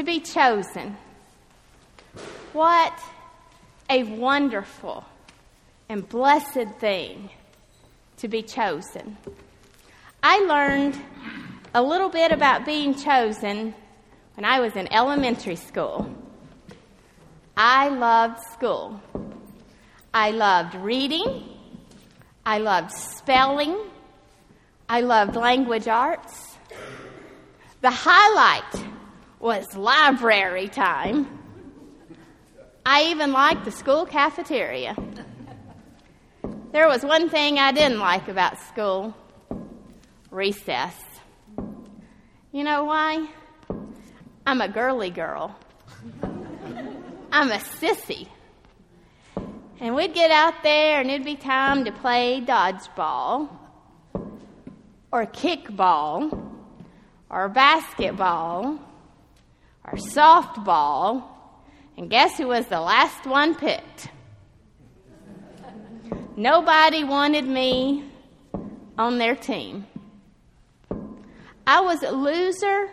to be chosen. What a wonderful and blessed thing to be chosen. I learned a little bit about being chosen when I was in elementary school. I loved school. I loved reading. I loved spelling. I loved language arts. The highlight was library time. I even liked the school cafeteria. There was one thing I didn't like about school recess. You know why? I'm a girly girl. I'm a sissy. And we'd get out there and it'd be time to play dodgeball or kickball or basketball or softball. And guess who was the last one picked? Nobody wanted me on their team. I was a loser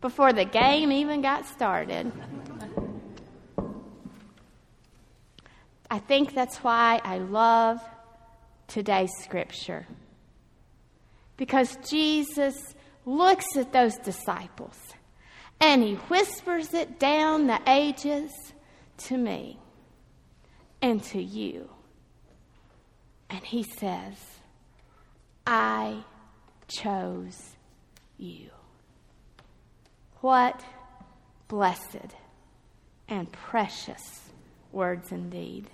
before the game even got started. I think that's why I love today's scripture. Because Jesus looks at those disciples and he whispers it down the ages to me and to you. And he says, I chose you. What blessed and precious words indeed.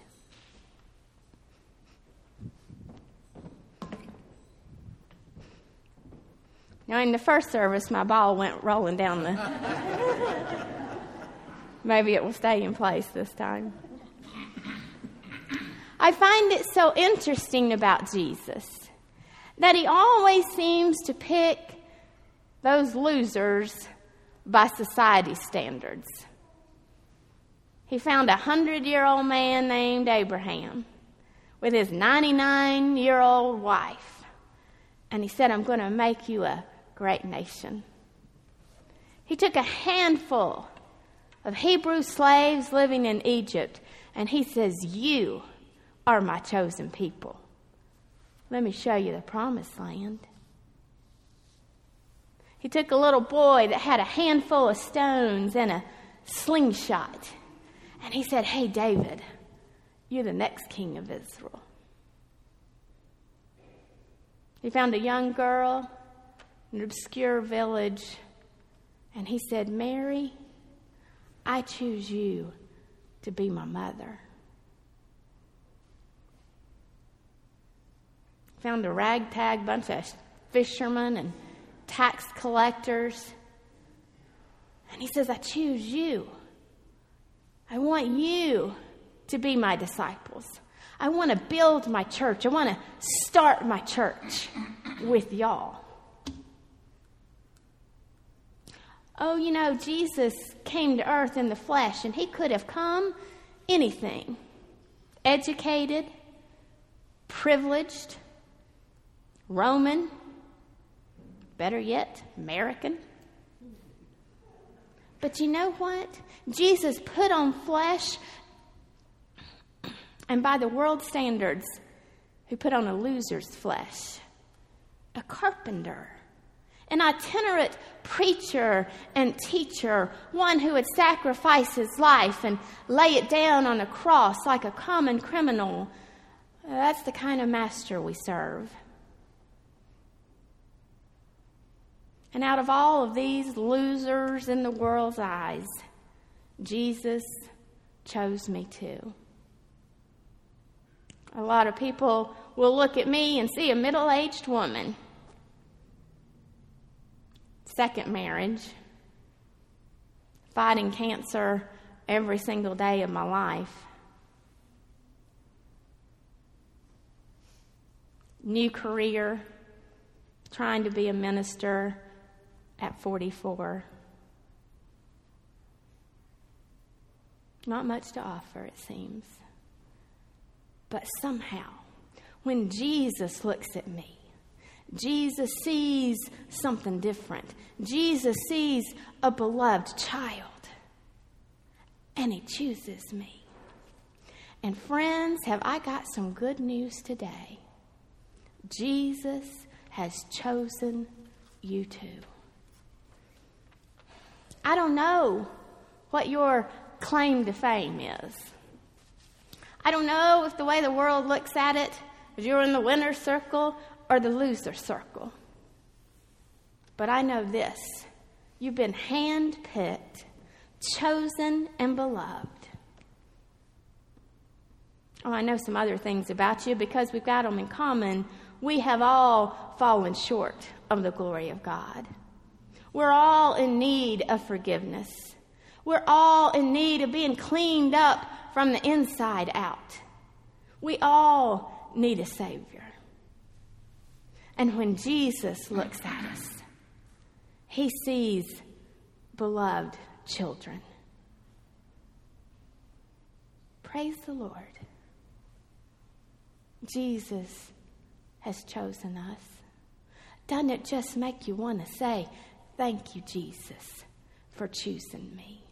Now, in the first service, my ball went rolling down the. Maybe it will stay in place this time. I find it so interesting about Jesus that he always seems to pick those losers by society standards. He found a hundred year old man named Abraham with his 99 year old wife. And he said, I'm going to make you a great nation. He took a handful of Hebrew slaves living in Egypt, and he says, You are my chosen people. Let me show you the promised land. He took a little boy that had a handful of stones and a slingshot, and he said, Hey, David, you're the next king of Israel. He found a young girl an obscure village, and he said, Mary, I choose you to be my mother. Found a ragtag bunch of fishermen and tax collectors. And he says, I choose you. I want you to be my disciples. I want to build my church. I want to start my church with y'all. Oh, you know, Jesus came to earth in the flesh, and he could have come anything educated, privileged, Roman, better yet, American. But you know what? Jesus put on flesh, and by the world standards, who put on a loser's flesh, a carpenter an itinerant preacher and teacher, one who would sacrifice his life and lay it down on a cross like a common criminal. That's the kind of master we serve. And out of all of these losers in the world's eyes, Jesus chose me too. A lot of people will look at me and see a middle aged woman second marriage, fighting cancer every single day of my life. New career, trying to be a minister at 44. Not much to offer, it seems. But somehow, when Jesus looks at me, Jesus sees something different. Jesus sees a beloved child. And he chooses me. And friends, have I got some good news today? Jesus has chosen you too. I don't know what your claim to fame is. I don't know if the way the world looks at it, if you're in the winner's circle or the loser circle. But I know this you've been handpicked, chosen, and beloved. Oh, I know some other things about you because we've got them in common. We have all fallen short of the glory of God. We're all in need of forgiveness. We're all in need of being cleaned up from the inside out. We all need a Savior. And when Jesus looks at us, he sees beloved children. Praise the Lord. Jesus has chosen us. Doesn't it just make you want to say, Thank you, Jesus, for choosing me?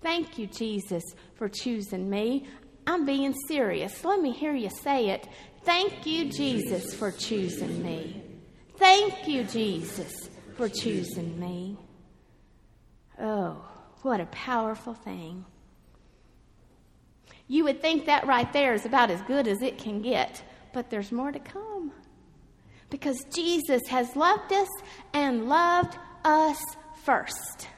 Thank you, Jesus, for choosing me. I'm being serious. Let me hear you say it. Thank you, Jesus, for choosing me. Thank you, Jesus, for choosing me. Oh, what a powerful thing. You would think that right there is about as good as it can get, but there's more to come. Because Jesus has loved us and loved us first.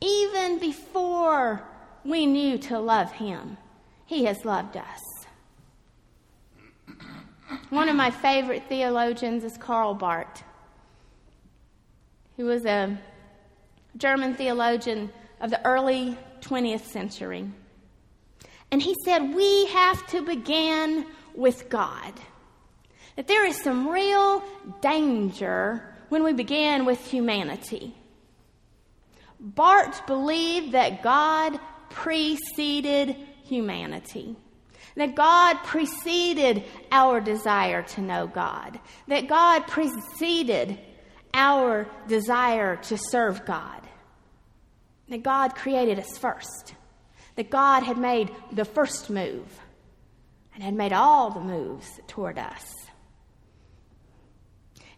Even before we knew to love Him, He has loved us. One of my favorite theologians is Karl Barth. He was a German theologian of the early 20th century. And he said, We have to begin with God. That there is some real danger when we begin with humanity. Barth believed that God preceded humanity. That God preceded our desire to know God. That God preceded our desire to serve God. That God created us first. That God had made the first move and had made all the moves toward us.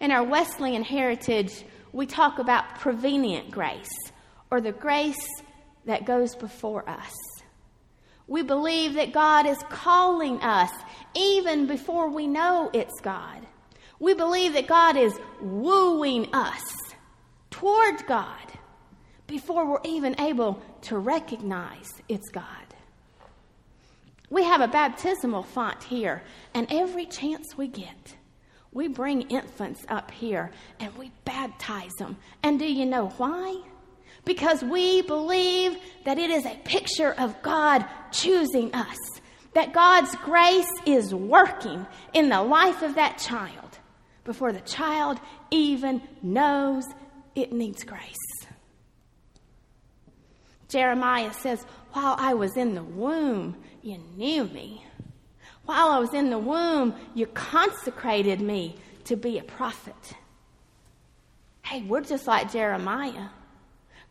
In our Wesleyan heritage, we talk about prevenient grace, or the grace that goes before us. We believe that God is calling us even before we know it's God. We believe that God is wooing us towards God before we're even able to recognize it's God. We have a baptismal font here, and every chance we get, we bring infants up here and we baptize them. And do you know why? Because we believe that it is a picture of God choosing us, that God's grace is working in the life of that child before the child even knows it needs grace. Jeremiah says, While I was in the womb, you knew me. While I was in the womb, you consecrated me to be a prophet. Hey, we're just like Jeremiah.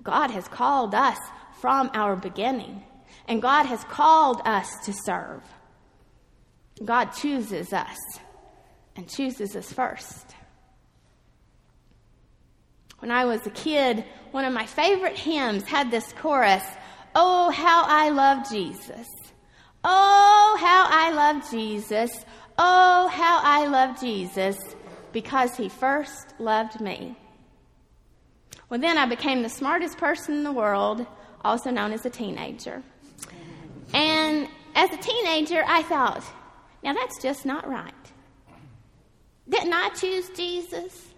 God has called us from our beginning, and God has called us to serve. God chooses us and chooses us first. When I was a kid, one of my favorite hymns had this chorus Oh, how I love Jesus. Oh, how I love Jesus. Oh, how I love Jesus because he first loved me. Well, then I became the smartest person in the world, also known as a teenager. And as a teenager, I thought, now that's just not right. Didn't I choose Jesus?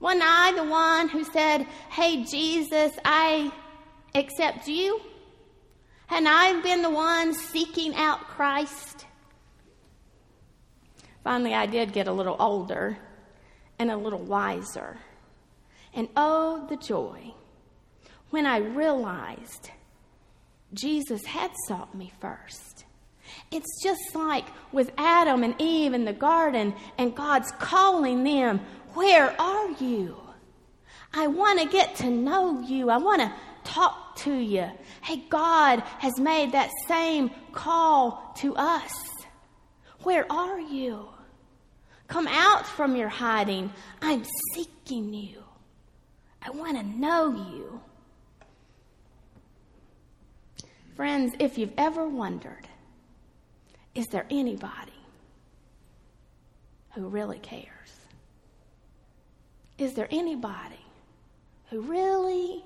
Wasn't I the one who said, Hey, Jesus, I accept you? And I've been the one seeking out Christ? Finally, I did get a little older and a little wiser. And oh, the joy when I realized Jesus had sought me first. It's just like with Adam and Eve in the garden, and God's calling them, Where are you? I want to get to know you. I want to talk to you. Hey, God has made that same call to us. Where are you? Come out from your hiding. I'm seeking you. I want to know you. Friends, if you've ever wondered, is there anybody who really cares? Is there anybody who really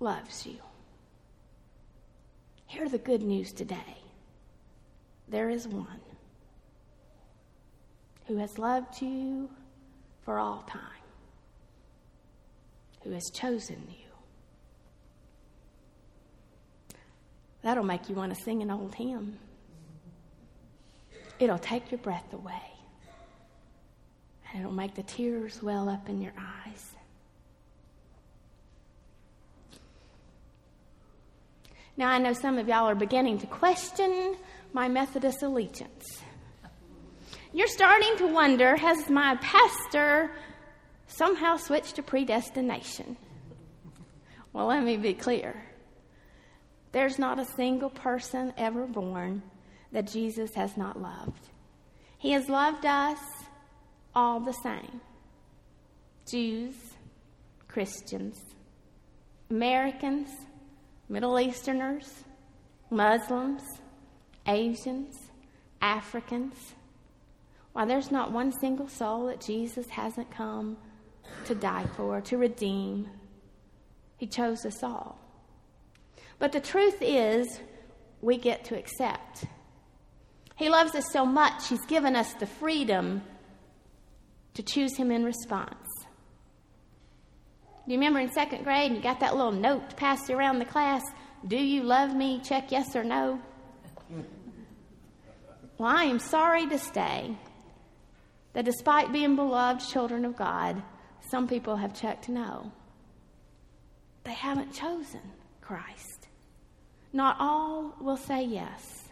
loves you? Hear the good news today. There is one who has loved you for all time, who has chosen you. That'll make you want to sing an old hymn. It'll take your breath away. And it'll make the tears well up in your eyes. Now, I know some of y'all are beginning to question my Methodist allegiance. You're starting to wonder has my pastor somehow switched to predestination? Well, let me be clear. There's not a single person ever born that Jesus has not loved. He has loved us all the same Jews, Christians, Americans, Middle Easterners, Muslims, Asians, Africans. Why, there's not one single soul that Jesus hasn't come to die for, to redeem. He chose us all. But the truth is, we get to accept. He loves us so much, He's given us the freedom to choose Him in response. Do you remember in second grade, you got that little note passed around the class? Do you love me? Check yes or no. Well, I am sorry to say that despite being beloved children of God, some people have checked no. They haven't chosen Christ. Not all will say yes.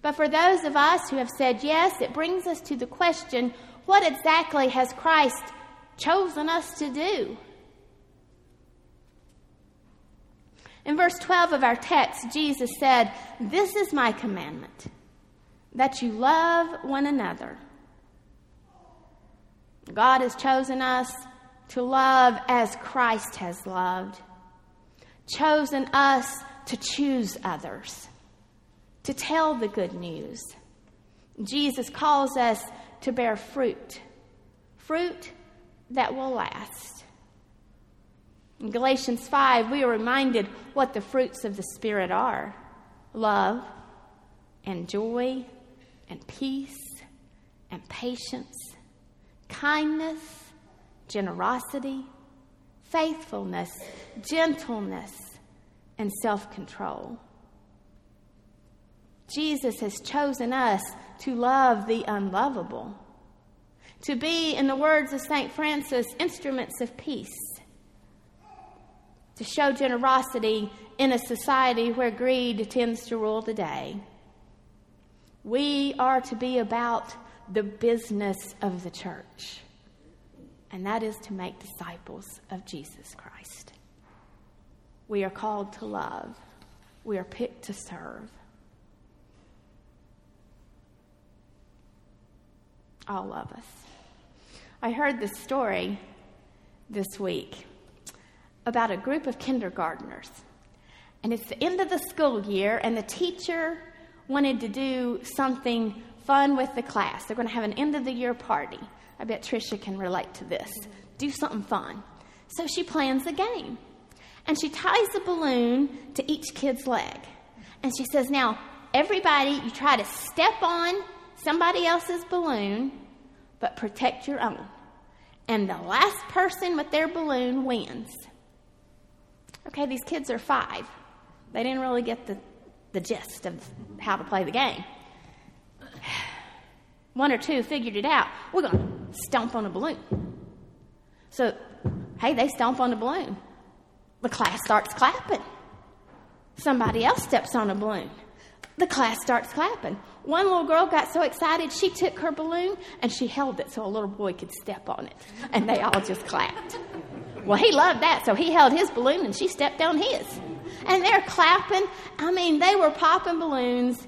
But for those of us who have said yes, it brings us to the question what exactly has Christ chosen us to do? In verse 12 of our text, Jesus said, This is my commandment, that you love one another. God has chosen us to love as Christ has loved, chosen us to choose others, to tell the good news. Jesus calls us to bear fruit, fruit that will last. In Galatians 5, we are reminded what the fruits of the Spirit are love and joy and peace and patience, kindness, generosity, faithfulness, gentleness, and self control. Jesus has chosen us to love the unlovable to be, in the words of St. Francis, instruments of peace, to show generosity in a society where greed tends to rule the day. We are to be about the business of the church, and that is to make disciples of Jesus Christ. We are called to love, we are picked to serve. All of us. I heard this story this week about a group of kindergartners. And it's the end of the school year, and the teacher wanted to do something fun with the class. They're going to have an end of the year party. I bet Tricia can relate to this. Do something fun. So she plans a game. And she ties a balloon to each kid's leg. And she says, Now, everybody, you try to step on somebody else's balloon but protect your own. And the last person with their balloon wins. Okay, these kids are five. They didn't really get the, the gist of how to play the game. One or two figured it out. We're going to stomp on a balloon. So, hey, they stomp on the balloon. The class starts clapping. Somebody else steps on a balloon. The class starts clapping. One little girl got so excited she took her balloon and she held it so a little boy could step on it. And they all just clapped. Well, he loved that, so he held his balloon and she stepped on his. And they're clapping. I mean, they were popping balloons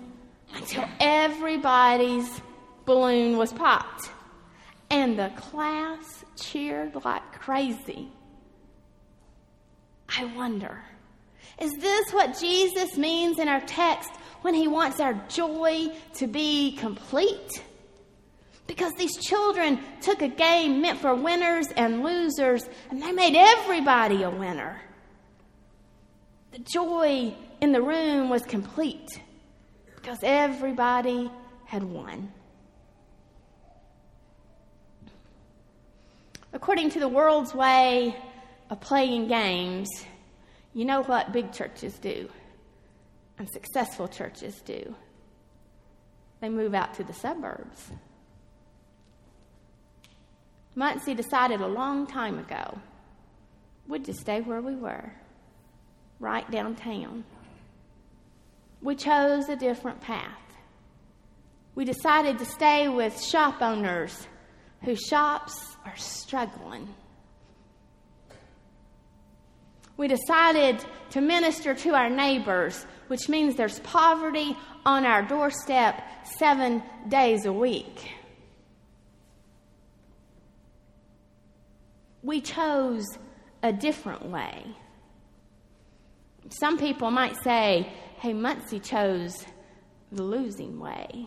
until everybody's balloon was popped. And the class cheered like crazy. I wonder, is this what Jesus means in our text when he wants our joy to be complete? Because these children took a game meant for winners and losers, and they made everybody a winner. The joy in the room was complete because everybody had won. According to the world's way of playing games, you know what big churches do and successful churches do? They move out to the suburbs. Munsey decided a long time ago we'd just stay where we were, right downtown. We chose a different path. We decided to stay with shop owners whose shops are struggling. We decided to minister to our neighbors, which means there's poverty on our doorstep seven days a week. We chose a different way. Some people might say, hey, Munsey chose the losing way.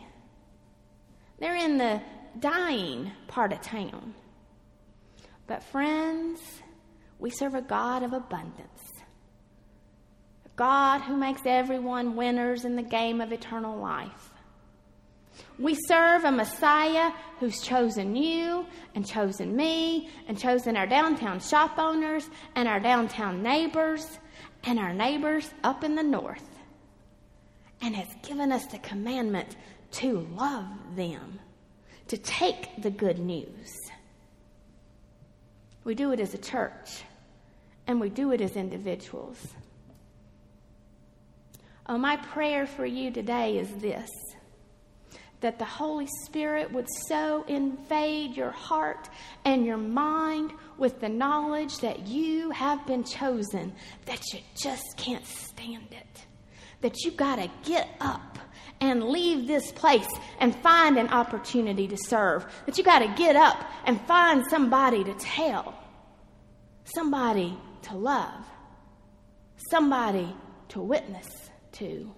They're in the dying part of town. But, friends, we serve a God of abundance, a God who makes everyone winners in the game of eternal life. We serve a Messiah who's chosen you and chosen me and chosen our downtown shop owners and our downtown neighbors and our neighbors up in the north and has given us the commandment to love them, to take the good news. We do it as a church, and we do it as individuals. Oh, my prayer for you today is this that the Holy Spirit would so invade your heart and your mind with the knowledge that you have been chosen that you just can't stand it. That you got to get up and leave this place and find an opportunity to serve. That you got to get up and find somebody to tell, somebody to love, somebody to witness to.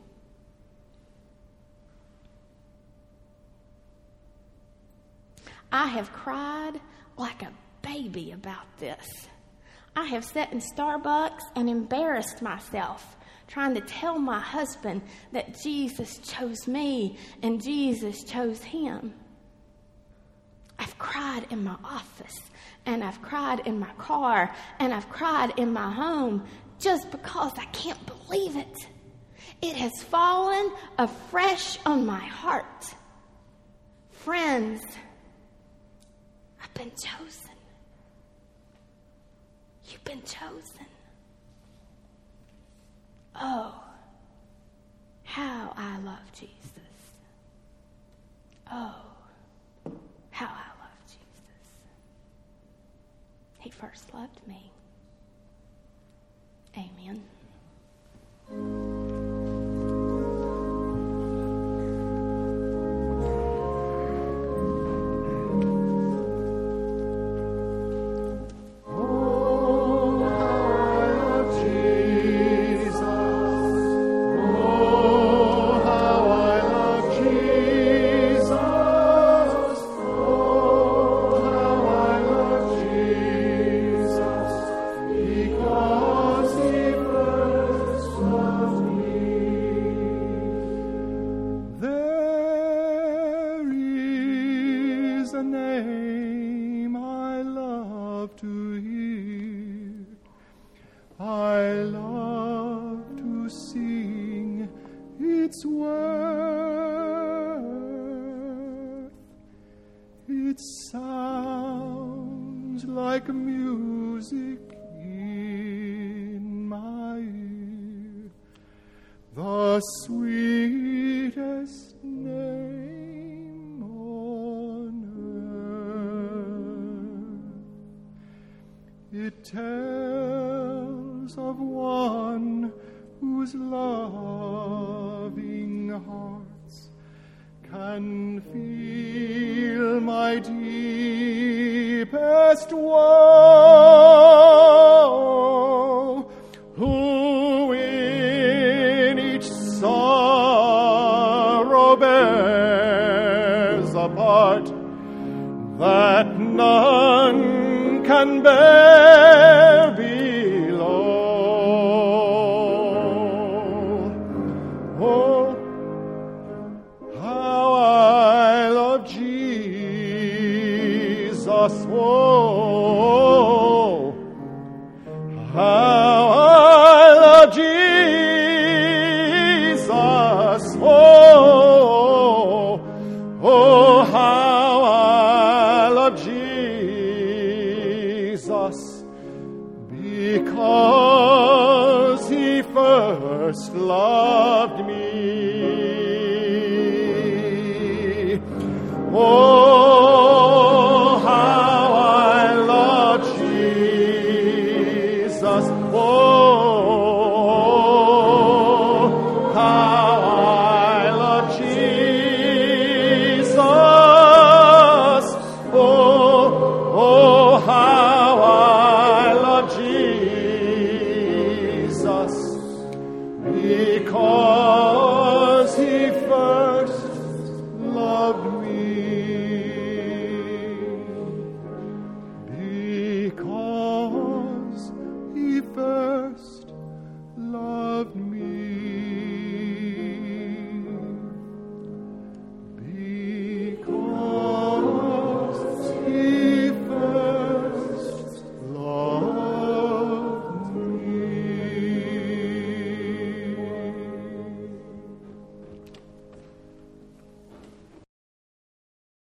I have cried like a baby about this. I have sat in Starbucks and embarrassed myself trying to tell my husband that Jesus chose me and Jesus chose him. I've cried in my office and I've cried in my car and I've cried in my home just because I can't believe it. It has fallen afresh on my heart. Friends, I've been chosen. You've been chosen. Oh, how I love Jesus. Oh, how I love Jesus. He first loved me. Amen. a name I love to deepest woe,